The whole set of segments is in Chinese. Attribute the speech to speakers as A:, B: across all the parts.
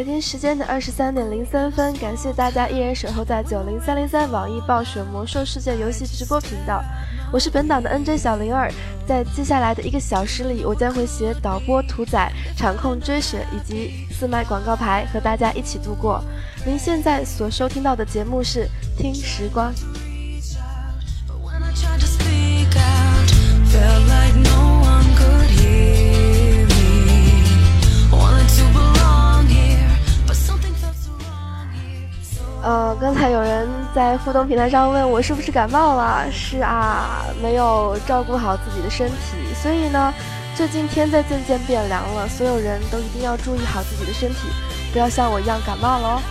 A: 北京时间的二十三点零三分，感谢大家依然守候在九零三零三网易暴雪魔兽世界游戏直播频道。我是本档的 NJ 小灵儿，在接下来的一个小时里，我将会携导播屠宰、场控追雪以及四麦广告牌和大家一起度过。您现在所收听到的节目是《听时光》。呃，刚才有人在互动平台上问我是不是感冒了？是啊，没有照顾好自己的身体，所以呢，最近天在渐渐变凉了，所有人都一定要注意好自己的身体，不要像我一样感冒了哦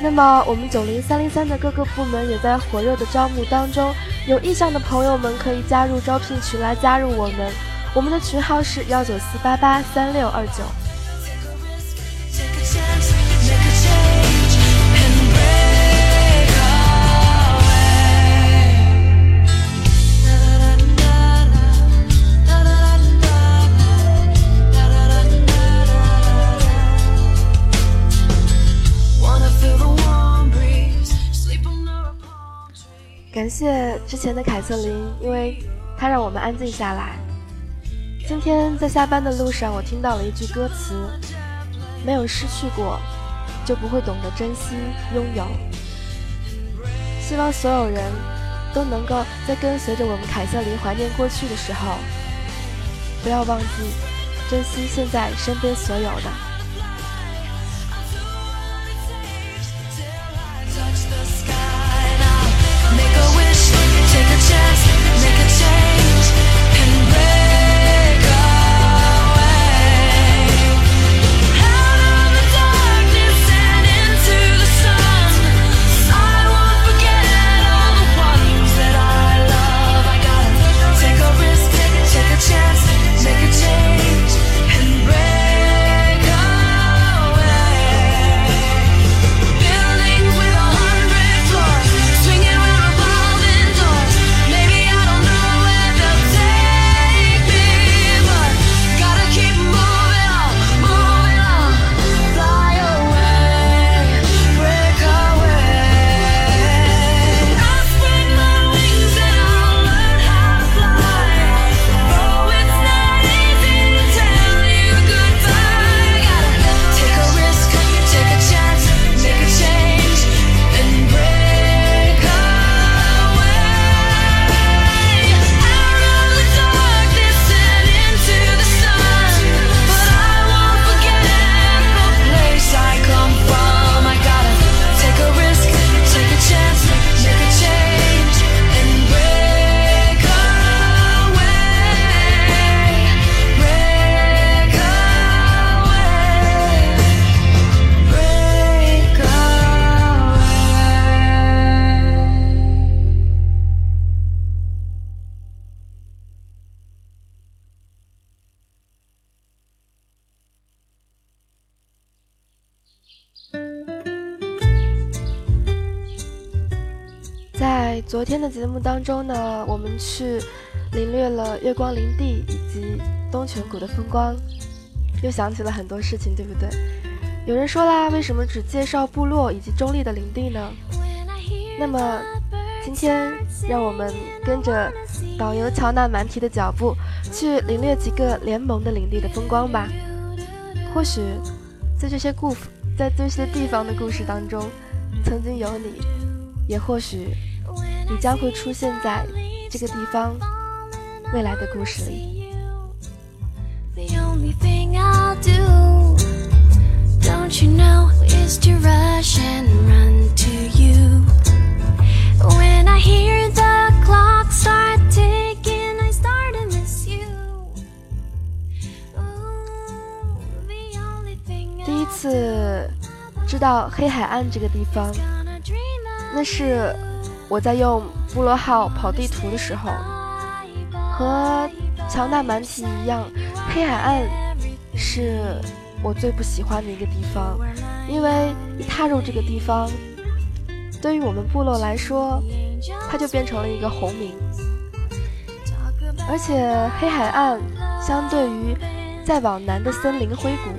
A: 那么，我们九零三零三的各个部门也在火热的招募当中，有意向的朋友们可以加入招聘群来加入我们，我们的群号是幺九四八八三六二九。感谢之前的凯瑟琳，因为她让我们安静下来。今天在下班的路上，我听到了一句歌词：“没有失去过，就不会懂得珍惜拥有。”希望所有人都能够在跟随着我们凯瑟琳怀念过去的时候，不要忘记珍惜现在身边所有的。今天的节目当中呢，我们去领略了月光林地以及东泉谷的风光，又想起了很多事情，对不对？有人说啦，为什么只介绍部落以及中立的领地呢？那么今天让我们跟着导游乔纳蛮提的脚步，去领略几个联盟的领地的风光吧。或许在这些故，在这些地方的故事当中，曾经有你，也或许。你将会出现在这个地方未来的故事里。第一次知道黑海岸这个地方，那是。我在用部落号跑地图的时候，和乔纳蛮提一样，黑海岸是我最不喜欢的一个地方，因为一踏入这个地方，
B: 对于我们部落来说，它就变成了一个红名。而且黑海岸相对于再往南的森林灰谷，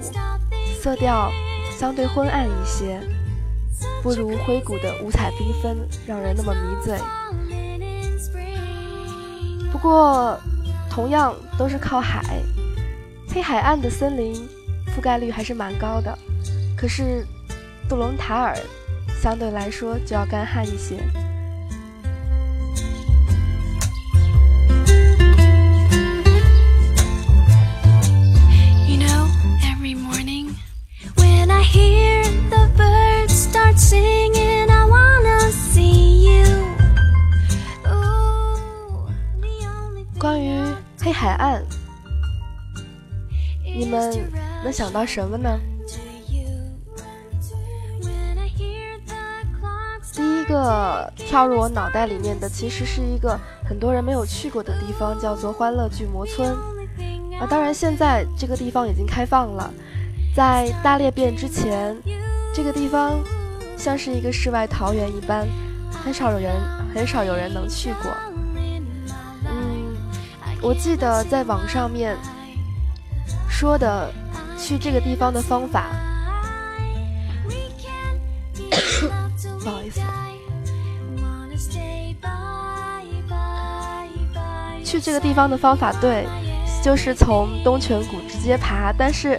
B: 色调相对昏暗一些，不如灰谷的五彩缤纷让人那么迷醉。不过，同样都是靠海，黑海岸的森林覆盖率还是蛮高的。可是，杜隆塔尔相对来说就要干旱一些。关于黑海岸，你们能想到什么呢？第一个跳入我脑袋里面的，其实是一个很多人没有去过的地方，叫做欢乐巨魔村。啊，当然现在这个地方已经开放了。在大裂变之前，这个地方像是一个世外桃源一般，很少有人很少有人能去过。嗯我记得在网上面说的去这个地方的方法，不好意思，去这个地方的方法对，就是从东泉谷直接爬，但是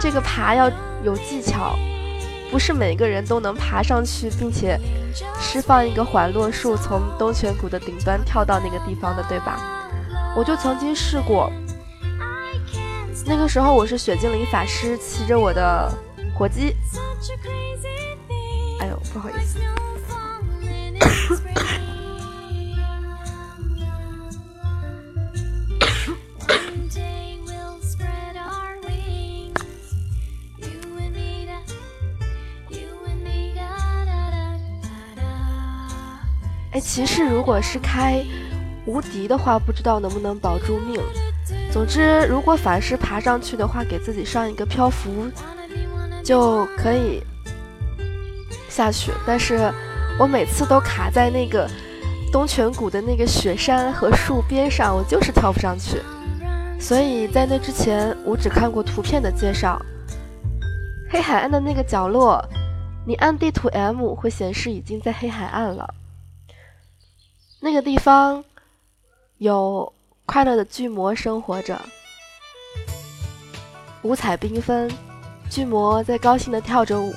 B: 这个爬要有技巧，不是每个人都能爬上去，并且释放一个缓落术，从东泉谷的顶端跳到那个地方的，对吧？我就曾经试过，那个时候我是雪精灵法师，骑着我的火鸡。哎呦，不好意思。骑士如果是开。无敌的话，不知道能不能保住命。总之，如果法师爬上去的话，给自己上一个漂浮，就可以下去。但是我每次都卡在那个东泉谷的那个雪山和树边上，我就是跳不上去。所以在那之前，我只看过图片的介绍。黑海岸的那个角落，你按地图 M 会显示已经在黑海岸了。那个地方。有快乐的巨魔生活着，五彩缤纷，巨魔在高兴的跳着舞。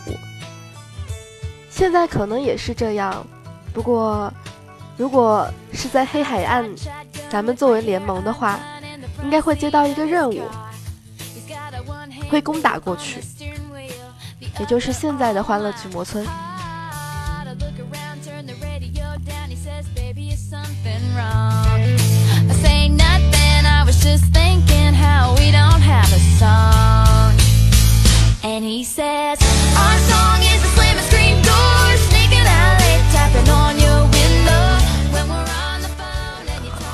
B: 现在可能也是这样，不过如果是在黑海岸，咱们作为联盟的话，应该会接到一个任务，会攻打过去，也就是现在的欢乐巨魔村。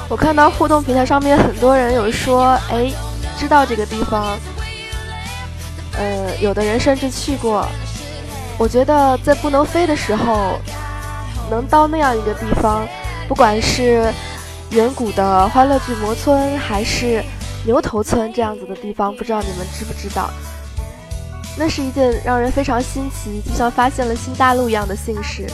B: 我看到互动平台上面很多人有说，哎，知道这个地方，呃，有的人甚至去过。我觉得在不能飞的时候，能到那样一个地方，不管是远古的欢乐巨魔村，还是牛头村这样子的地方，不知道你们知不知道？那是一件让人非常新奇，就像发现了新大陆一样的幸事。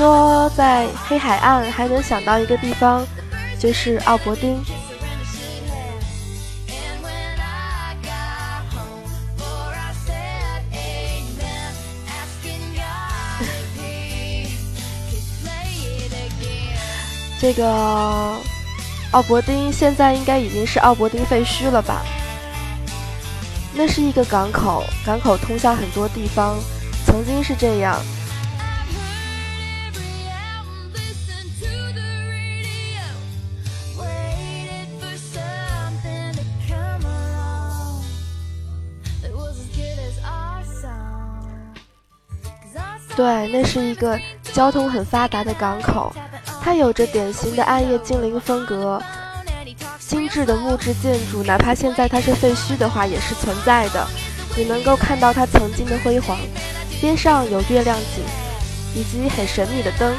B: 说，在黑海岸还能想到一个地方，就是奥伯丁。这个奥伯丁现在应该已经是奥伯丁废墟了吧？那是一个港口，港口通向很多地方，曾经是这样。对，那是一个交通很发达的港口，它有着典型的暗夜精灵风格，精致的木质建筑，哪怕现在它是废墟的话，也是存在的。你能够看到它曾经的辉煌，边上有月亮井，以及很神秘的灯。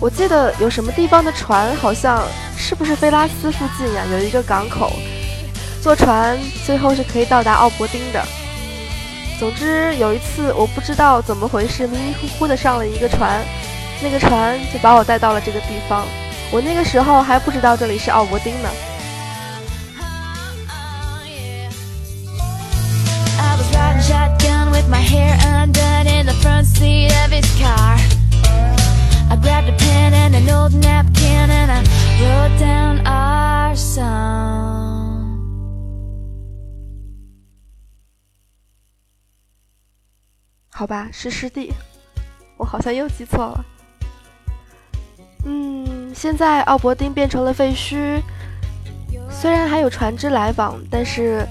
B: 我记得有什么地方的船，好像是不是菲拉斯附近呀？有一个港口，坐船最后是可以到达奥伯丁的。总之有一次，我不知道怎么回事，迷迷糊糊的上了一个船，那个船就把我带到了这个地方。我那个时候还不知道这里是奥伯丁呢。好吧，是湿地，我好像又记错了。嗯，现在奥伯丁变成了废墟，虽然还有船只来往，但是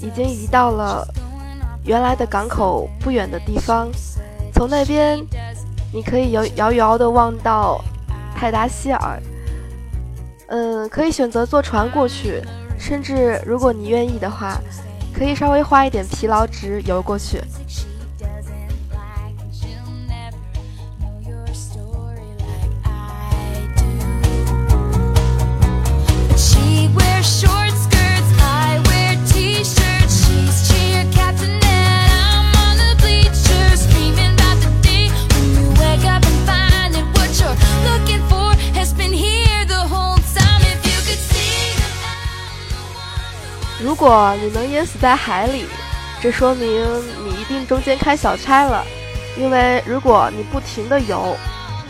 B: 已经移到了原来的港口不远的地方。从那边，你可以遥遥遥的望到泰达希尔。嗯，可以选择坐船过去，甚至如果你愿意的话，可以稍微花一点疲劳值游过去。如果你能淹死在海里，这说明你一定中间开小差了，因为如果你不停的游，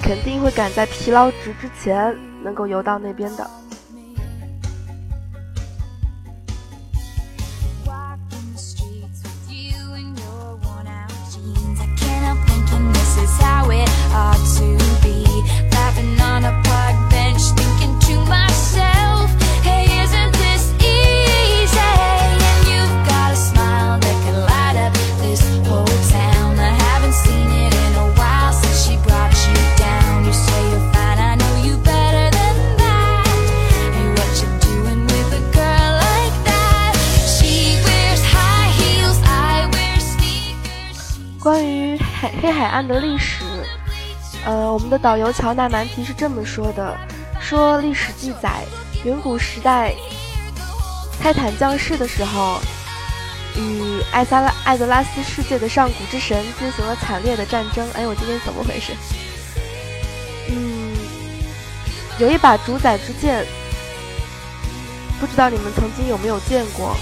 B: 肯定会赶在疲劳值之前能够游到那边的。导游乔纳蛮提是这么说的：说历史记载，远古时代，泰坦降世的时候，与艾萨拉艾德拉斯世界的上古之神进行了惨烈的战争。哎，我今天怎么回事？嗯，有一把主宰之剑，不知道你们曾经有没有见过？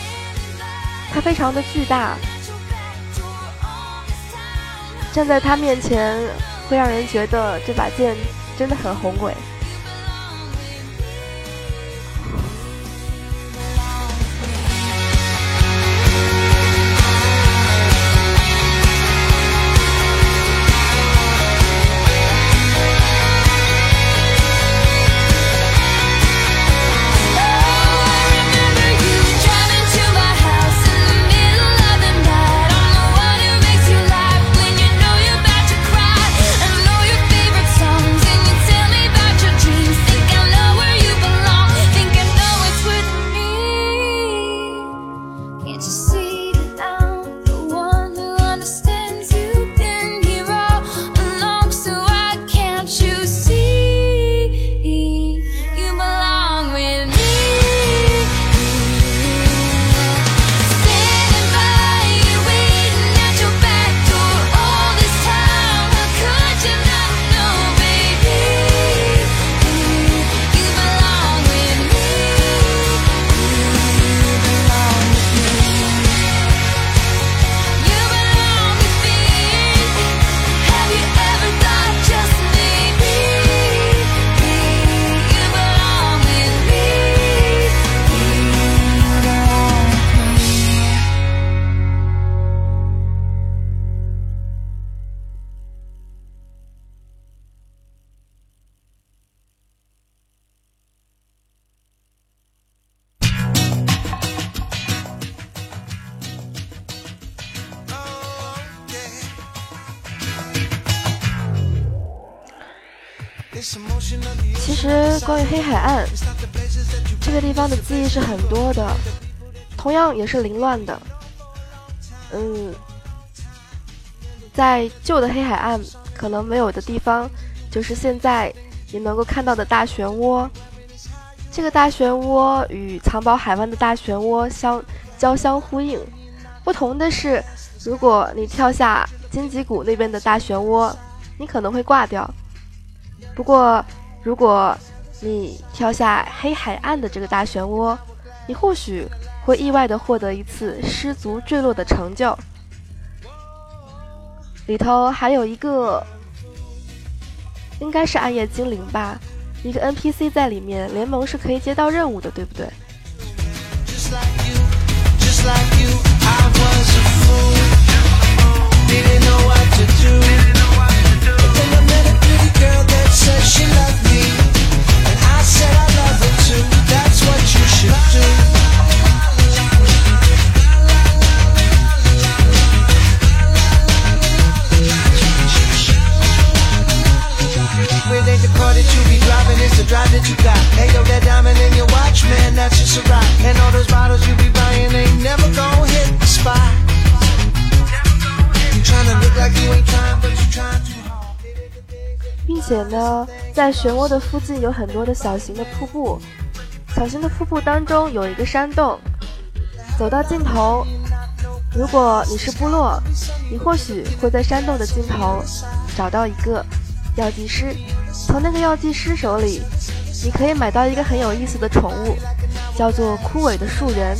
B: 它非常的巨大。站在他面前，会让人觉得这把剑真的很宏伟。同样也是凌乱的。嗯，在旧的黑海岸可能没有的地方，就是现在你能够看到的大漩涡。这个大漩涡与藏宝海湾的大漩涡相交相呼应，不同的是，如果你跳下荆棘谷那边的大漩涡，你可能会挂掉。不过，如果你跳下黑海岸的这个大漩涡，你或许会意外的获得一次失足坠落的成就。里头还有一个，应该是暗夜精灵吧，一个 NPC 在里面，联盟是可以接到任务的，对不对？said she loved me, and I said I love her too. That's what you should do. Car that you be driving is the drive that you got. Hey yo, that diamond in your watch, man, that's just a rock. And all those bottles you be buying ain't never gonna hit the spot. You trying to look like you ain't trying, but you trying to. 并且呢，在漩涡的附近有很多的小型的瀑布，小型的瀑布当中有一个山洞，走到尽头，如果你是部落，你或许会在山洞的尽头找到一个药剂师，从那个药剂师手里，你可以买到一个很有意思的宠物，叫做枯萎的树人。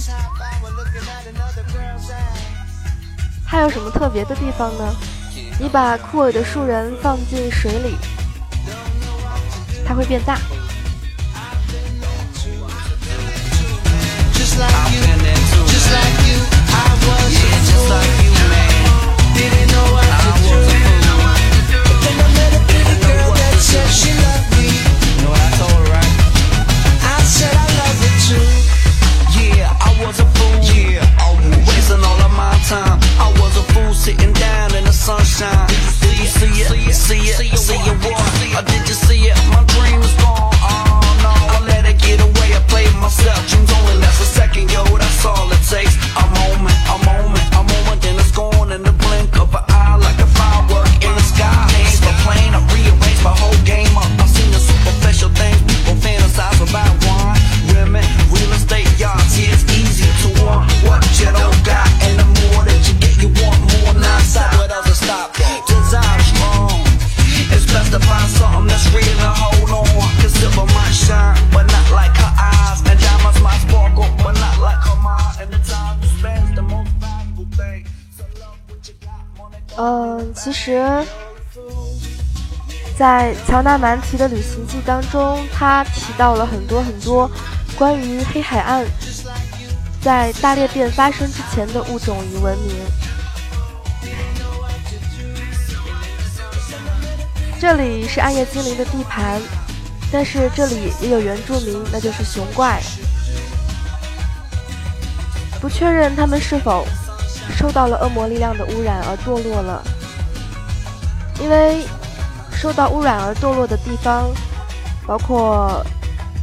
B: 它有什么特别的地方呢？你把枯萎的树人放进水里。它会变大。said she loved me. No, that's alright. I said I 在乔纳曼提的旅行记当中，他提到了很多很多关于黑海岸在大裂变发生之前的物种与文明。这里是暗夜精灵的地盘，但是这里也有原住民，那就是熊怪。不确认他们是否受到了恶魔力量的污染而堕落了。因为受到污染而堕落的地方，包括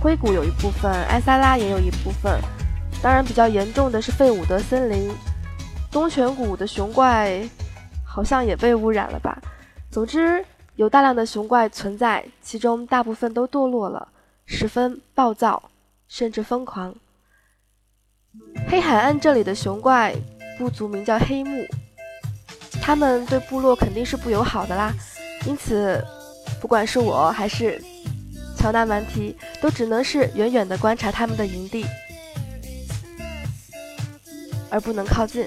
B: 硅谷有一部分，埃萨拉也有一部分。当然，比较严重的是费伍德森林，东泉谷的熊怪好像也被污染了吧。总之，有大量的熊怪存在，其中大部分都堕落了，十分暴躁，甚至疯狂。黑海岸这里的熊怪部族名叫黑木。他们对部落肯定是不友好的啦，因此，不管是我还是乔纳曼提，都只能是远远的观察他们的营地，而不能靠近。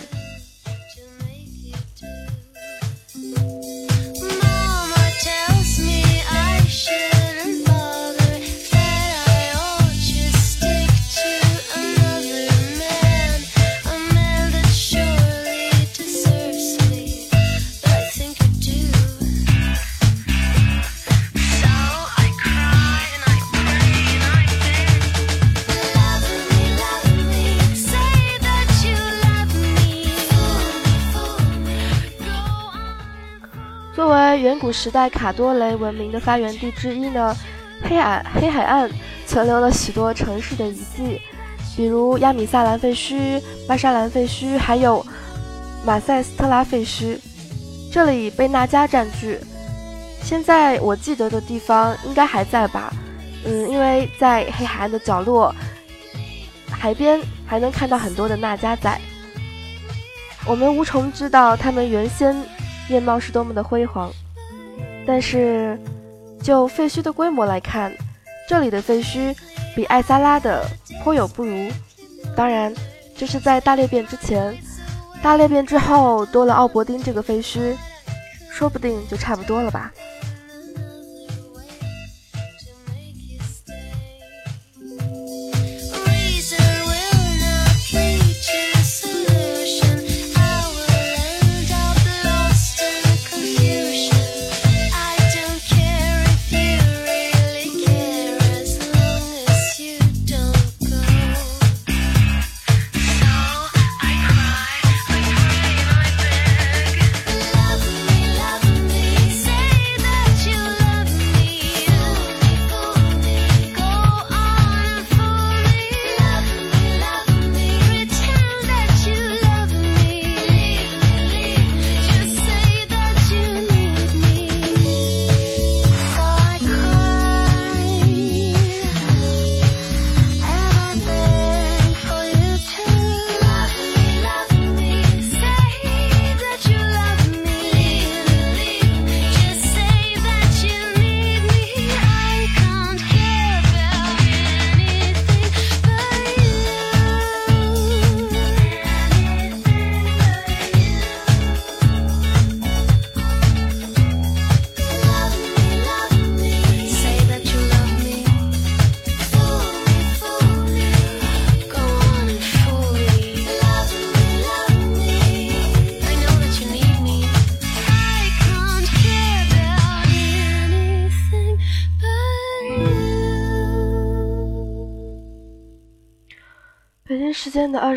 B: 时代卡多雷文明的发源地之一呢，黑海黑海岸存留了许多城市的遗迹，比如亚米萨兰废墟、巴沙兰废墟，还有马塞斯特拉废墟。这里被纳加占据。现在我记得的地方应该还在吧？嗯，因为在黑海岸的角落，海边还能看到很多的纳加仔。我们无从知道他们原先面貌是多么的辉煌，但是就废墟的规模来看，这里的废墟比艾萨拉的颇有不如。当然，这是在大裂变之前，大裂变之后多了奥伯丁这个废墟，说不定就差不多了吧。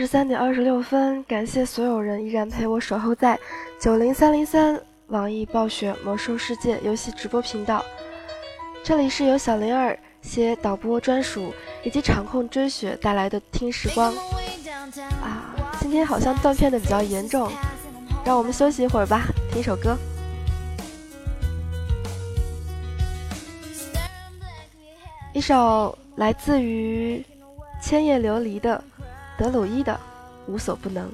B: 十三点二十六分，感谢所有人依然陪我守候在九零三零三网易暴雪魔兽世界游戏直播频道。这里是由小灵儿携导播专属以及场控追雪带来的听时光。啊，今天好像断片的比较严重，让我们休息一会儿吧，听首歌，一首来自于千叶琉璃的。德鲁伊的无所不能。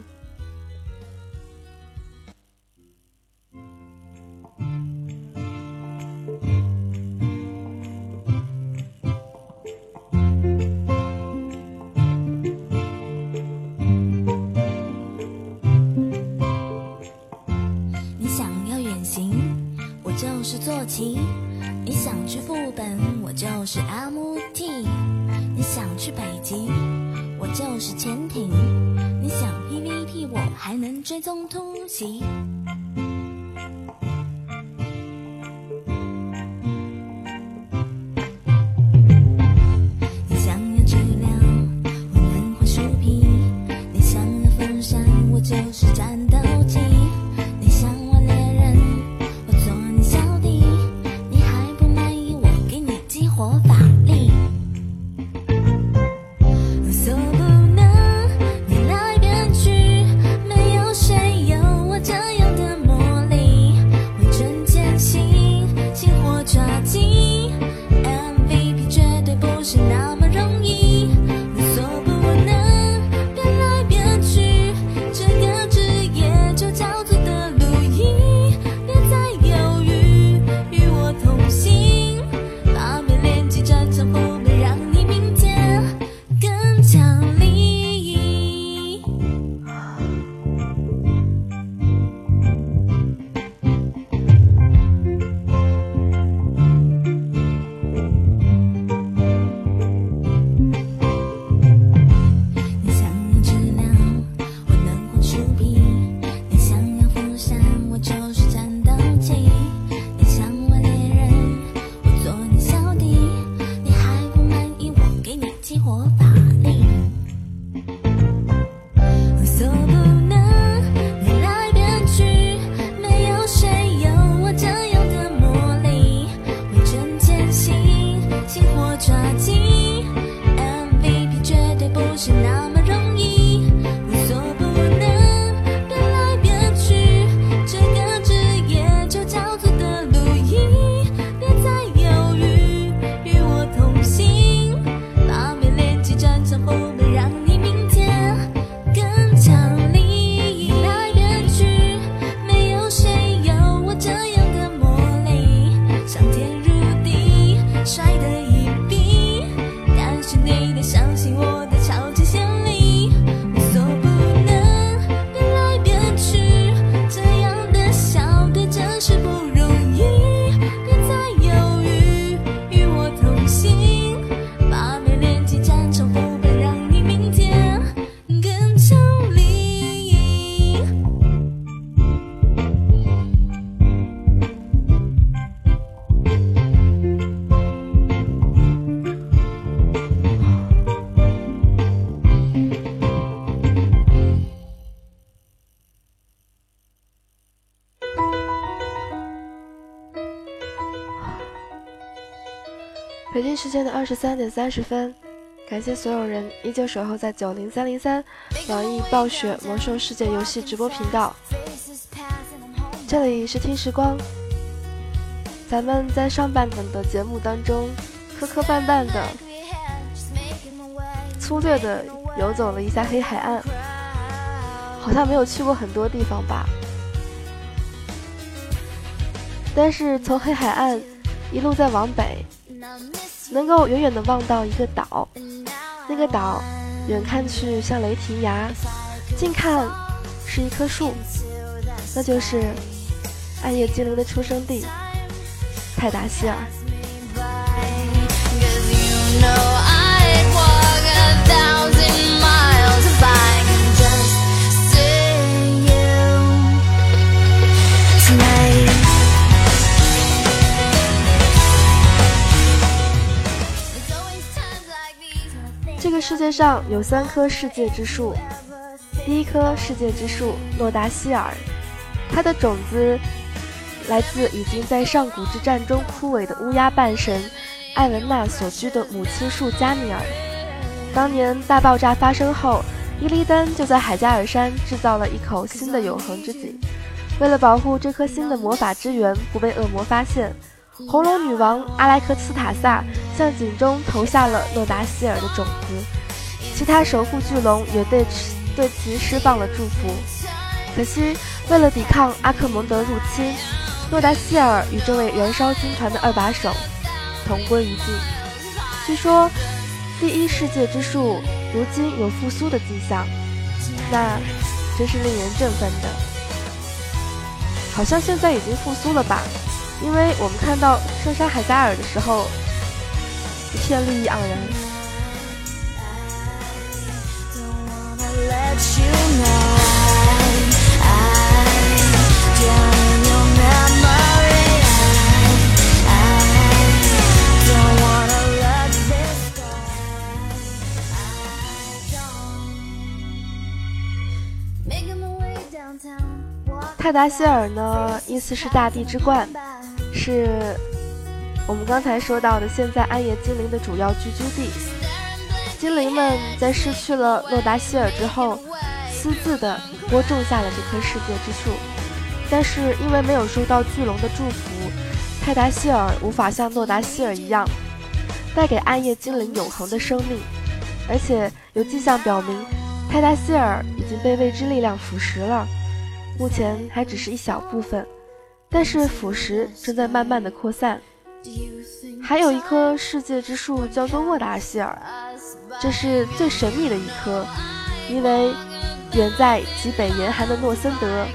B: 时间的二十三点三十分，感谢所有人依旧守候在九零三零三网易暴雪魔兽世界游戏直播频道。这里是听时光，咱们在上半本的节目当中磕磕绊绊的、粗略的游走了一下黑海岸，好像没有去过很多地方吧。但是从黑海岸一路再往北。能够远远的望到一个岛，那个岛远看去像雷霆崖，近看是一棵树，那就是暗夜精灵的出生地泰达希尔。世界上有三棵世界之树，第一棵世界之树诺达希尔，它的种子来自已经在上古之战中枯萎的乌鸦半神艾文娜所居的母亲树加米尔。当年大爆炸发生后，伊利丹就在海加尔山制造了一口新的永恒之井。为了保护这颗新的魔法之源不被恶魔发现，红龙女王阿莱克斯塔萨向井中投下了诺达希尔的种子。其他守护巨龙也对对其释放了祝福，可惜为了抵抗阿克蒙德入侵，诺达希尔与这位燃烧军团的二把手同归于尽。据说第一世界之树如今有复苏的迹象，那真是令人振奋的。好像现在已经复苏了吧？因为我们看到圣山海加尔的时候，一片绿意盎然。泰达希尔呢，意思是大地之冠，是我们刚才说到的现在暗夜精灵的主要聚居地。精灵们在失去了诺达希尔之后，私自的播种下了这棵世界之树。但是因为没有收到巨龙的祝福，泰达希尔无法像诺达希尔一样，带给暗夜精灵永恒的生命。而且有迹象表明，泰达希尔已经被未知力量腐蚀了。目前还只是一小部分，但是腐蚀正在慢慢的扩散。还有一棵世界之树叫做沃达希尔。这是最神秘的一棵，因为远在极北严寒的诺森德。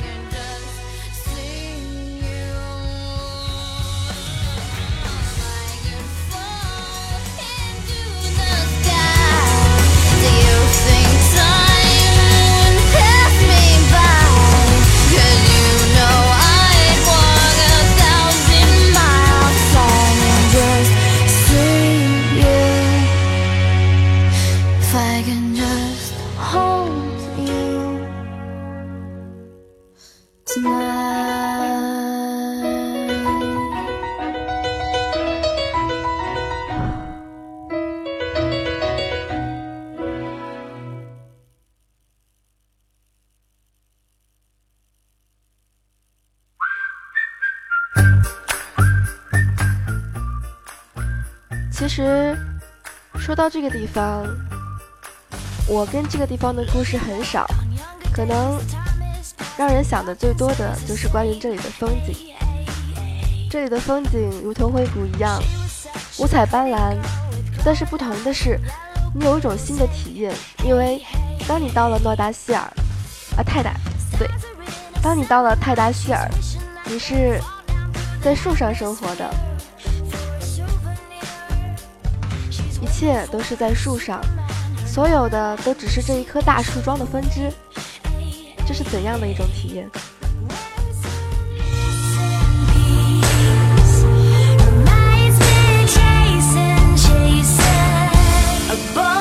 B: 其实，说到这个地方，我跟这个地方的故事很少，可能让人想的最多的就是关于这里的风景。这里的风景如同灰谷一样，五彩斑斓。但是不同的是，你有一种新的体验，因为当你到了诺达希尔，啊泰达，对，当你到了泰达希尔，你是在树上生活的。切都是在树上，所有的都只是这一棵大树桩的分支。这是怎样的一种体验？Above.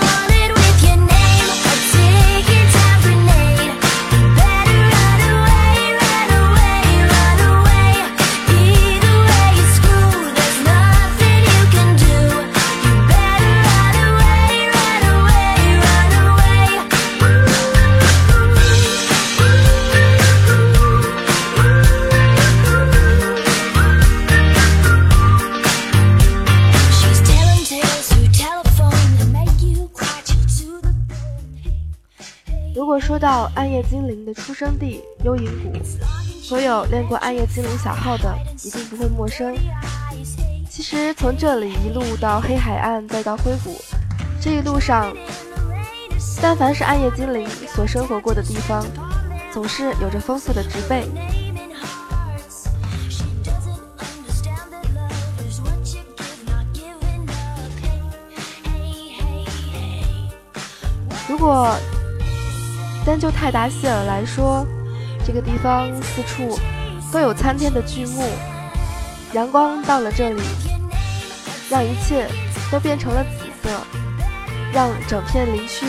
B: 到暗夜精灵的出生地幽影谷，所有练过暗夜精灵小号的一定不会陌生。其实从这里一路到黑海岸，再到灰谷，这一路上，但凡是暗夜精灵所生活过的地方，总是有着丰富的植被。如果单就泰达希尔来说，这个地方四处都有参天的巨木，阳光到了这里，让一切都变成了紫色，让整片林区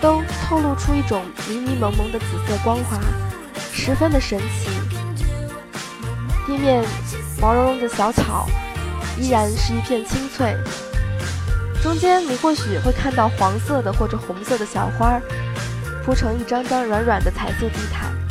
B: 都透露出一种迷迷蒙蒙的紫色光华，十分的神奇。地面毛茸茸的小草依然是一片青翠，中间你或许会看到黄色的或者红色的小花儿。铺成一张张软软的彩色地毯。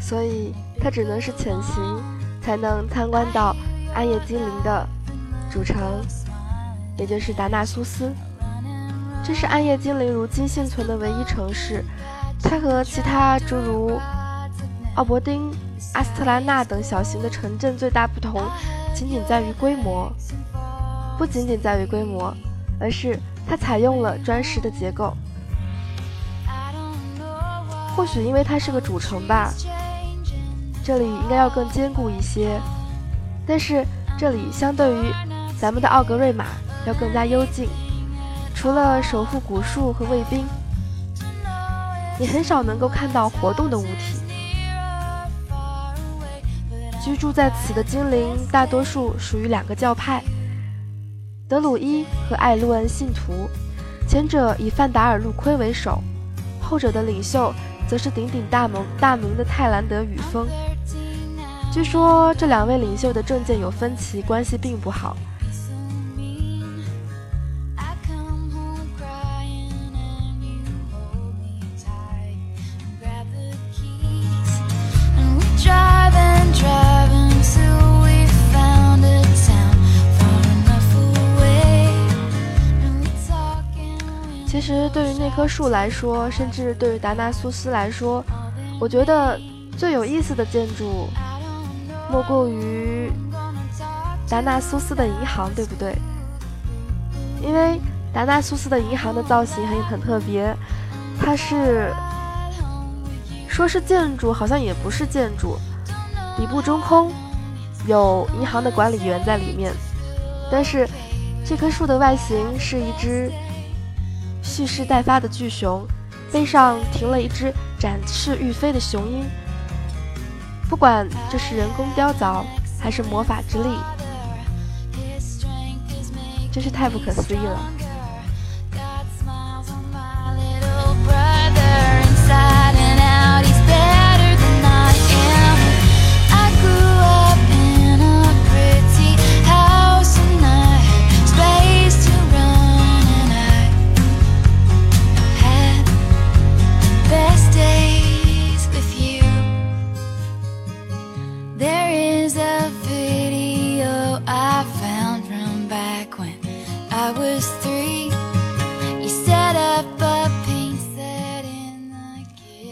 B: 所以它只能是潜行，才能参观到暗夜精灵的主城，也就是达纳苏斯。这是暗夜精灵如今幸存的唯一城市。它和其他诸如奥伯丁、阿斯特拉纳等小型的城镇最大不同，仅仅在于规模。不仅仅在于规模，而是它采用了砖石的结构。”或许因为它是个主城吧，这里应该要更坚固一些。但是这里相对于咱们的奥格瑞玛要更加幽静，除了守护古树和卫兵，你很少能够看到活动的物体。居住在此的精灵大多数属于两个教派：德鲁伊和艾洛恩信徒，前者以范达尔路奎为首，后者的领袖。则是鼎鼎大名大名的泰兰德与风。据说这两位领袖的政见有分歧，关系并不好。其实，对于那棵树来说，甚至对于达纳苏斯来说，我觉得最有意思的建筑，莫过于达纳苏斯的银行，对不对？因为达纳苏斯的银行的造型很很特别，它是说是建筑，好像也不是建筑，底部中空，有银行的管理员在里面，但是这棵树的外形是一只。蓄势待发的巨熊，背上停了一只展翅欲飞的雄鹰。不管这是人工雕凿，还是魔法之力，真是太不可思议了。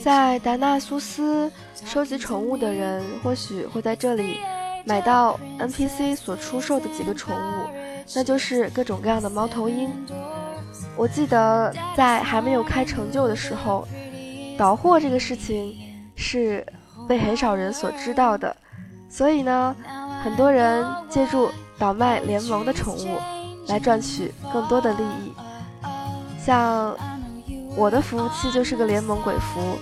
B: 在达纳苏斯收集宠物的人，或许会在这里买到 NPC 所出售的几个宠物，那就是各种各样的猫头鹰。我记得在还没有开成就的时候，倒货这个事情是被很少人所知道的，所以呢，很多人借助倒卖联盟的宠物来赚取更多的利益，像。我的服务器就是个联盟鬼服，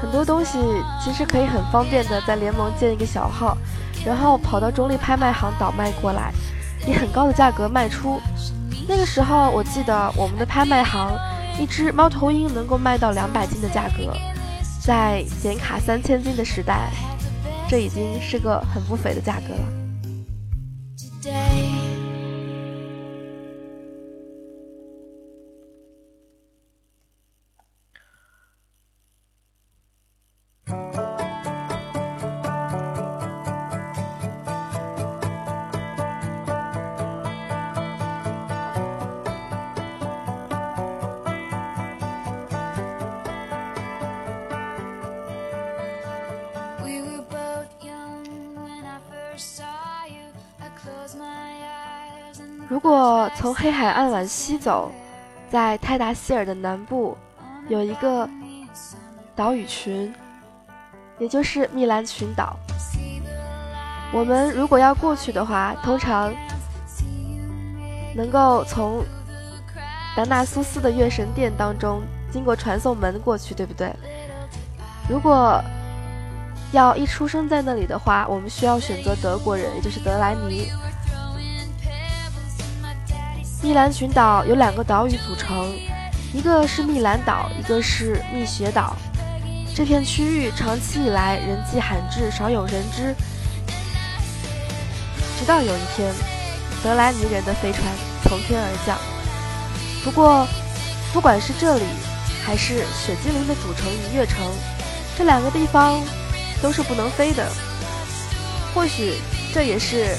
B: 很多东西其实可以很方便的在联盟建一个小号，然后跑到中立拍卖行倒卖过来，以很高的价格卖出。那个时候我记得我们的拍卖行一只猫头鹰能够卖到两百金的价格，在显卡三千金的时代，这已经是个很不菲的价格了。海岸往西走，在泰达希尔的南部有一个岛屿群，也就是密兰群岛。我们如果要过去的话，通常能够从达纳苏斯的月神殿当中经过传送门过去，对不对？如果要一出生在那里的话，我们需要选择德国人，也就是德莱尼。密兰群岛由两个岛屿组成，一个是密兰岛，一个是密雪岛。这片区域长期以来人迹罕至，少有人知。直到有一天，德莱尼人的飞船从天而降。不过，不管是这里，还是雪精灵的主城银月城，这两个地方都是不能飞的。或许这也是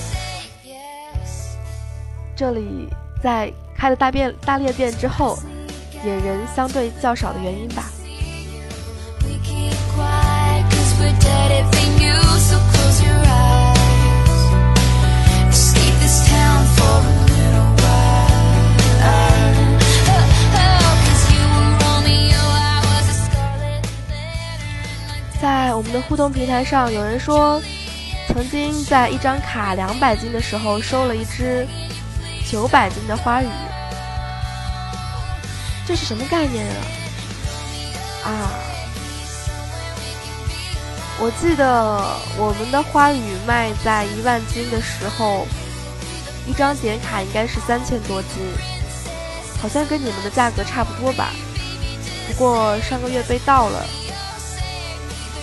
B: 这里。在开了大便大裂变之后，野人相对较少的原因吧。在我们的互动平台上，有人说，曾经在一张卡两百金的时候收了一只。九百斤的花语，这是什么概念啊？啊，我记得我们的花语卖在一万斤的时候，一张点卡应该是三千多斤，好像跟你们的价格差不多吧。不过上个月被盗了，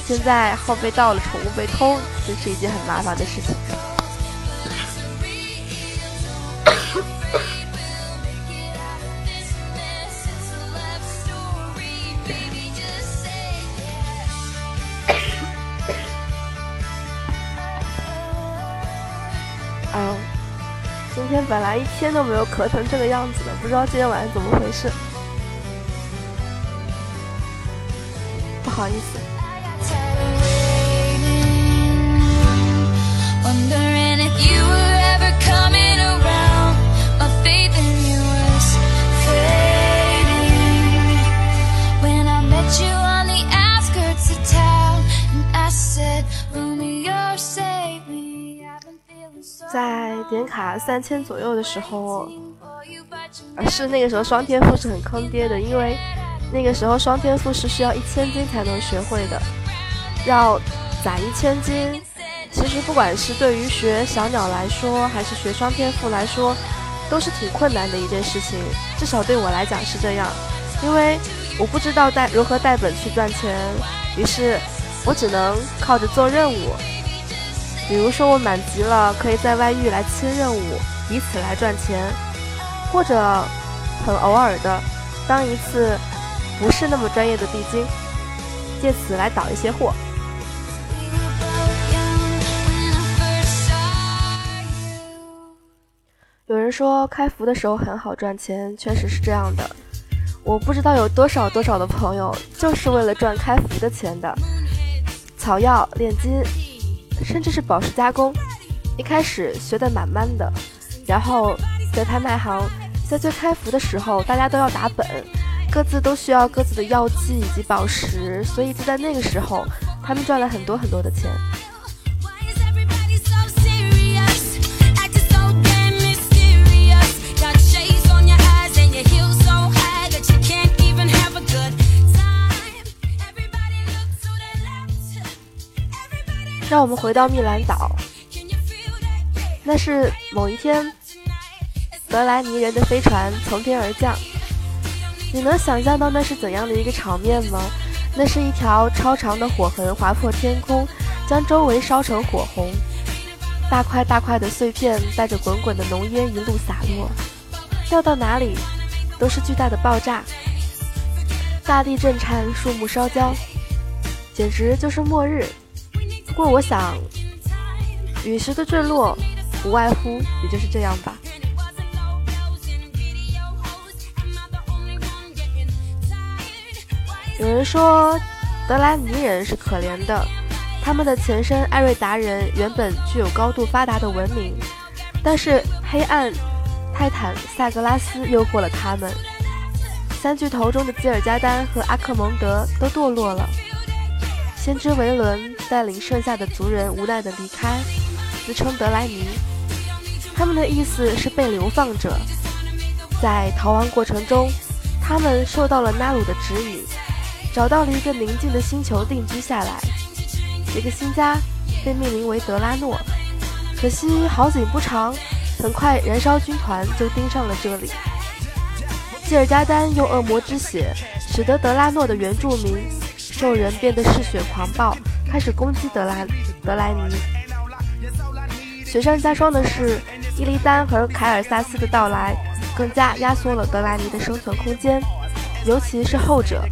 B: 现在号被盗了，宠物被偷，这是一件很麻烦的事情。一天都没有咳成这个样子的，不知道今天晚上怎么回事。不好意思。在点卡三千左右的时候，而是那个时候双天赋是很坑爹的，因为那个时候双天赋是需要一千金才能学会的，要攒一千金。其实不管是对于学小鸟来说，还是学双天赋来说，都是挺困难的一件事情。至少对我来讲是这样，因为我不知道带如何带本去赚钱，于是我只能靠着做任务。比如说我满级了，可以在外域来清任务，以此来赚钱；或者很偶尔的当一次不是那么专业的地精，借此来倒一些货。有人说开服的时候很好赚钱，确实是这样的。我不知道有多少多少的朋友就是为了赚开服的钱的，草药、炼金，甚至是宝石加工，一开始学的蛮慢的，然后在拍卖行，在最开服的时候，大家都要打本，各自都需要各自的药剂以及宝石，所以就在那个时候，他们赚了很多很多的钱。让我们回到密兰岛，那是某一天，德莱尼人的飞船从天而降。你能想象到那是怎样的一个场面吗？那是一条超长的火痕划破天空，将周围烧成火红，大块大块的碎片带着滚滚的浓烟一路洒落，掉到哪里都是巨大的爆炸，大地震颤，树木烧焦，简直就是末日。不过，我想，陨石的坠落，无外乎也就是这样吧。有人说，德莱尼人是可怜的，他们的前身艾瑞达人原本具有高度发达的文明，但是黑暗泰坦萨格拉斯诱惑了他们，三巨头中的基尔加丹和阿克蒙德都堕落了。先知维伦带领剩下的族人无奈地离开，自称德莱尼。他们的意思是被流放者。在逃亡过程中，他们受到了纳鲁的指引，找到了一个宁静的星球定居下来。这个新家被命名为德拉诺。可惜好景不长，很快燃烧军团就盯上了这里。基尔加丹用恶魔之血，使得德拉诺的原住民。兽人变得嗜血狂暴，开始攻击德拉德莱尼。雪上加霜的是，伊利丹和凯尔萨斯的到来，更加压缩了德莱尼的生存空间，尤其是后者。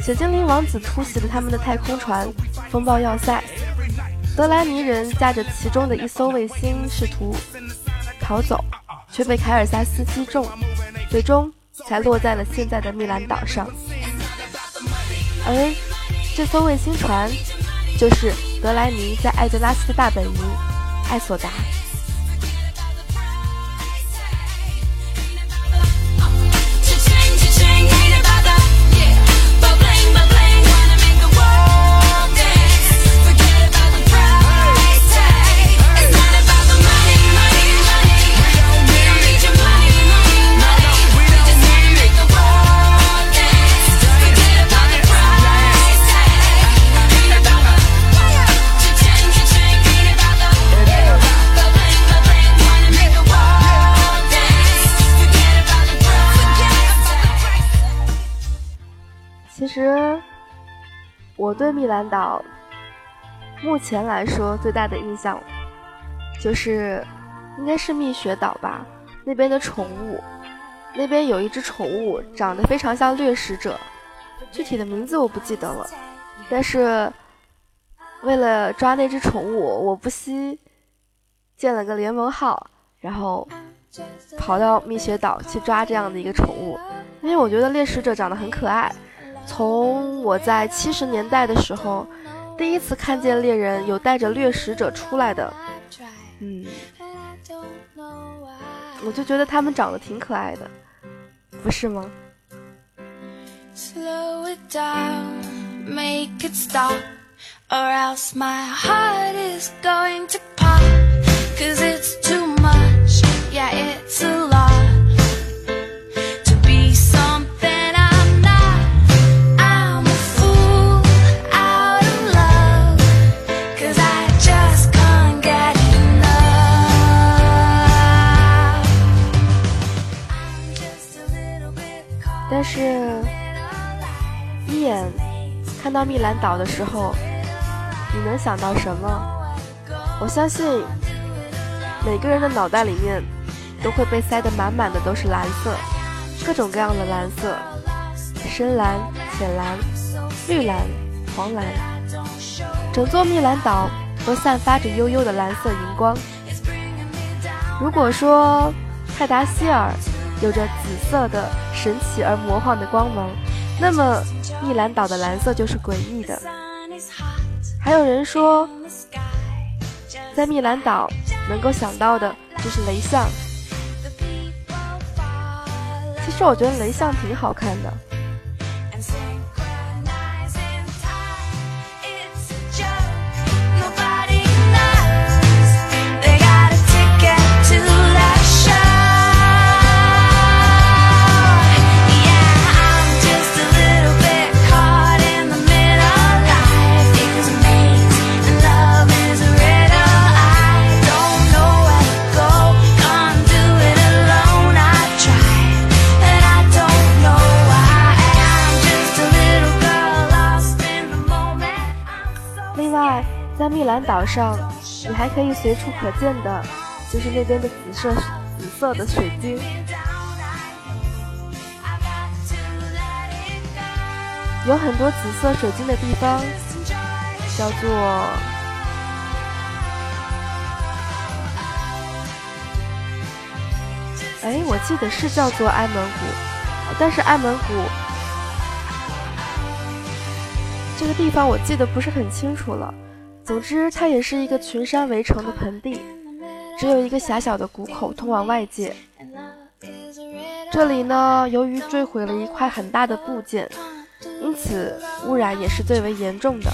B: 雪精灵王子突袭了他们的太空船“风暴要塞”，德莱尼人驾着其中的一艘卫星试图逃走，却被凯尔萨斯击中，最终才落在了现在的密兰岛上。而这艘卫星船，就是德莱尼在艾德拉斯的大本营艾索达。我对密兰岛目前来说最大的印象，就是应该是蜜雪岛吧。那边的宠物，那边有一只宠物长得非常像掠食者，具体的名字我不记得了。但是为了抓那只宠物，我不惜建了个联盟号，然后跑到蜜雪岛去抓这样的一个宠物，因为我觉得猎食者长得很可爱。从我在七十年代的时候，第一次看见猎人有带着掠食者出来的，嗯，我就觉得他们长得挺可爱的，不是吗？但岛的时候，你能想到什么？我相信每个人的脑袋里面都会被塞得满满的都是蓝色，各种各样的蓝色，深蓝、浅蓝、绿蓝、黄蓝，整座蜜兰岛都散发着悠悠的蓝色荧光。如果说泰达希尔
A: 有着紫色的神奇而魔幻的光芒。那么，蜜兰岛的蓝色就是诡异的。还有人说，在蜜兰岛能够想到的就是雷象。其实我觉得雷象挺好看的。蜜兰岛上，你还可以随处可见的，就是那边的紫色紫色的水晶。有很多紫色水晶的地方，叫做……哎，我记得是叫做埃蒙古，但是埃蒙古这个地方我记得不是很清楚了。总之，它也是一个群山围城的盆地，只有一个狭小的谷口通往外界。这里呢，由于坠毁了一块很大的部件，因此污染也是最为严重的。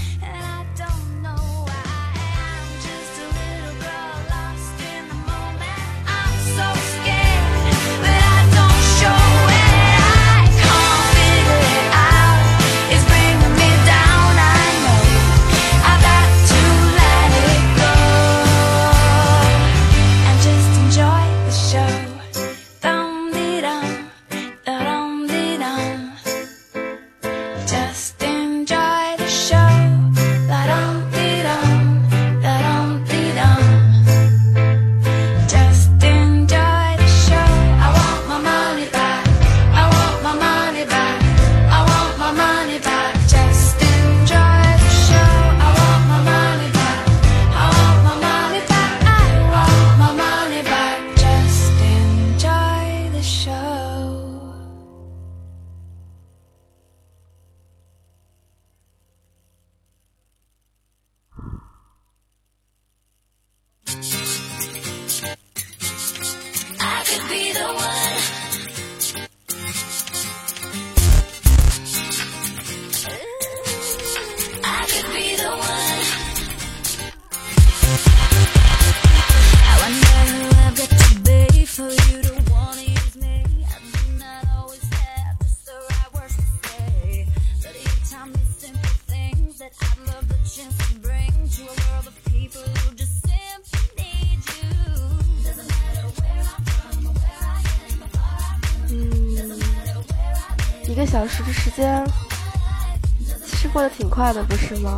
A: 的，不是吗？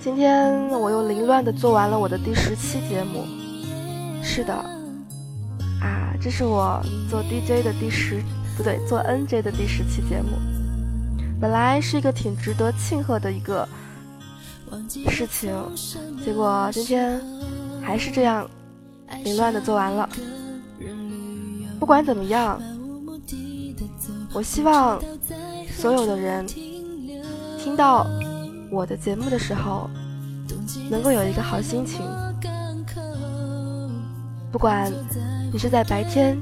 A: 今天我又凌乱的做完了我的第十期节目。是的，啊，这是我做 DJ 的第十，不对，做 NJ 的第十期节目。本来是一个挺值得庆贺的一个事情，结果今天还是这样凌乱的做完了。不管怎么样，我希望所有的人听到我的节目的时候，能够有一个好心情。不管你是在白天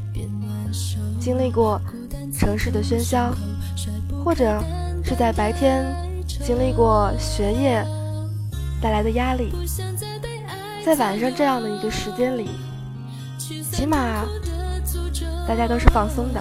A: 经历过城市的喧嚣，或者是在白天经历过学业带来的压力，在晚上这样的一个时间里，起码。大家都是放松的。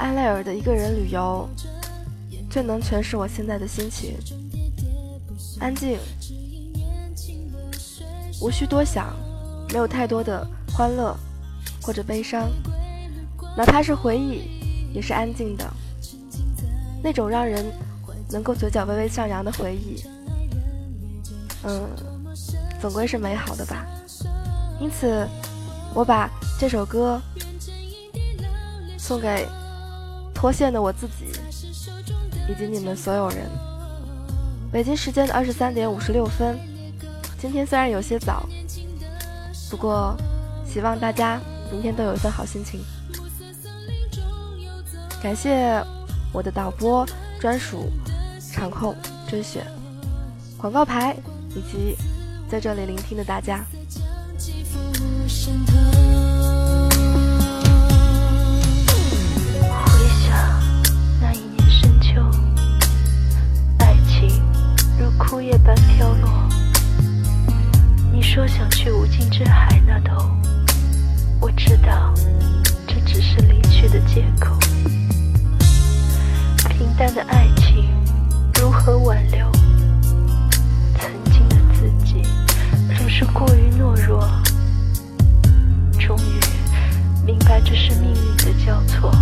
A: 安莱尔的一个人旅游最能诠释我现在的心情。安静，无需多想，
B: 没有太多的欢乐或者悲伤，哪怕是回忆，也是安静的，那种让人能够嘴角微微上扬的回忆，嗯，总归是美好的吧。因此，我把这首歌送给脱线的我自己，以及你们所有人。北京时间的二十三点五十六分，今天虽然有些早。不过，希望大家明天都有一份好心情。感谢我的导播专属场控甄选、广告牌以及在这里聆听的大家。
A: 枯叶般飘落。你说想去无尽之海那头，我知道这只是离去的借口。平淡的爱情如何挽留？曾经的自己总是过于懦弱。终于明白这是命运的交错。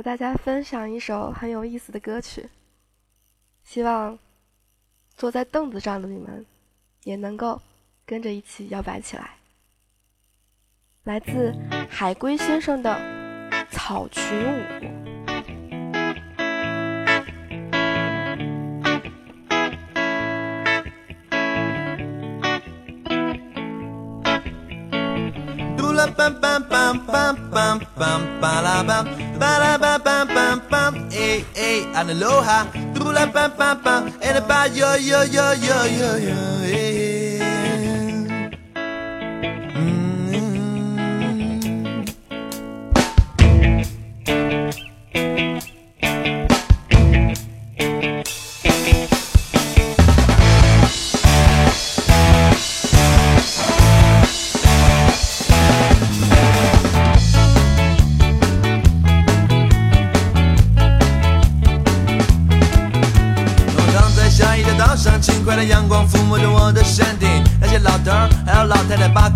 B: 和大家分享一首很有意思的歌曲。希望坐在凳子上的你们也能够跟着一起摇摆起来。来自海龟先生的《草裙舞》。
C: Bam bam bam bam bam bam ba la bam ba la bam bam bam bam hey hey and aloha do ba yo yo yo hey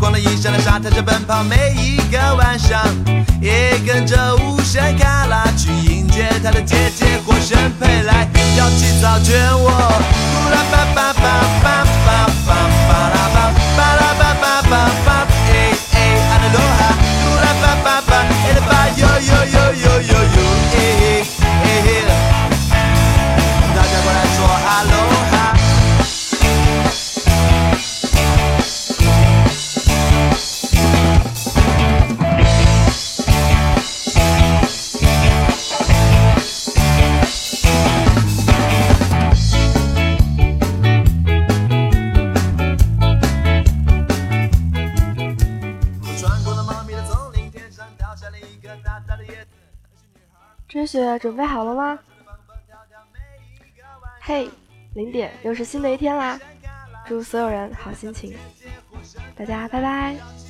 C: 光了一身的沙，滩，就奔跑，每一个晚上也跟着无声卡拉去迎接他的姐姐，火神佩莱，要起早卷我，呼啦吧吧吧吧。
B: 准备好了吗？嘿，零点又是新的一天啦！祝所有人好心情，大家拜拜。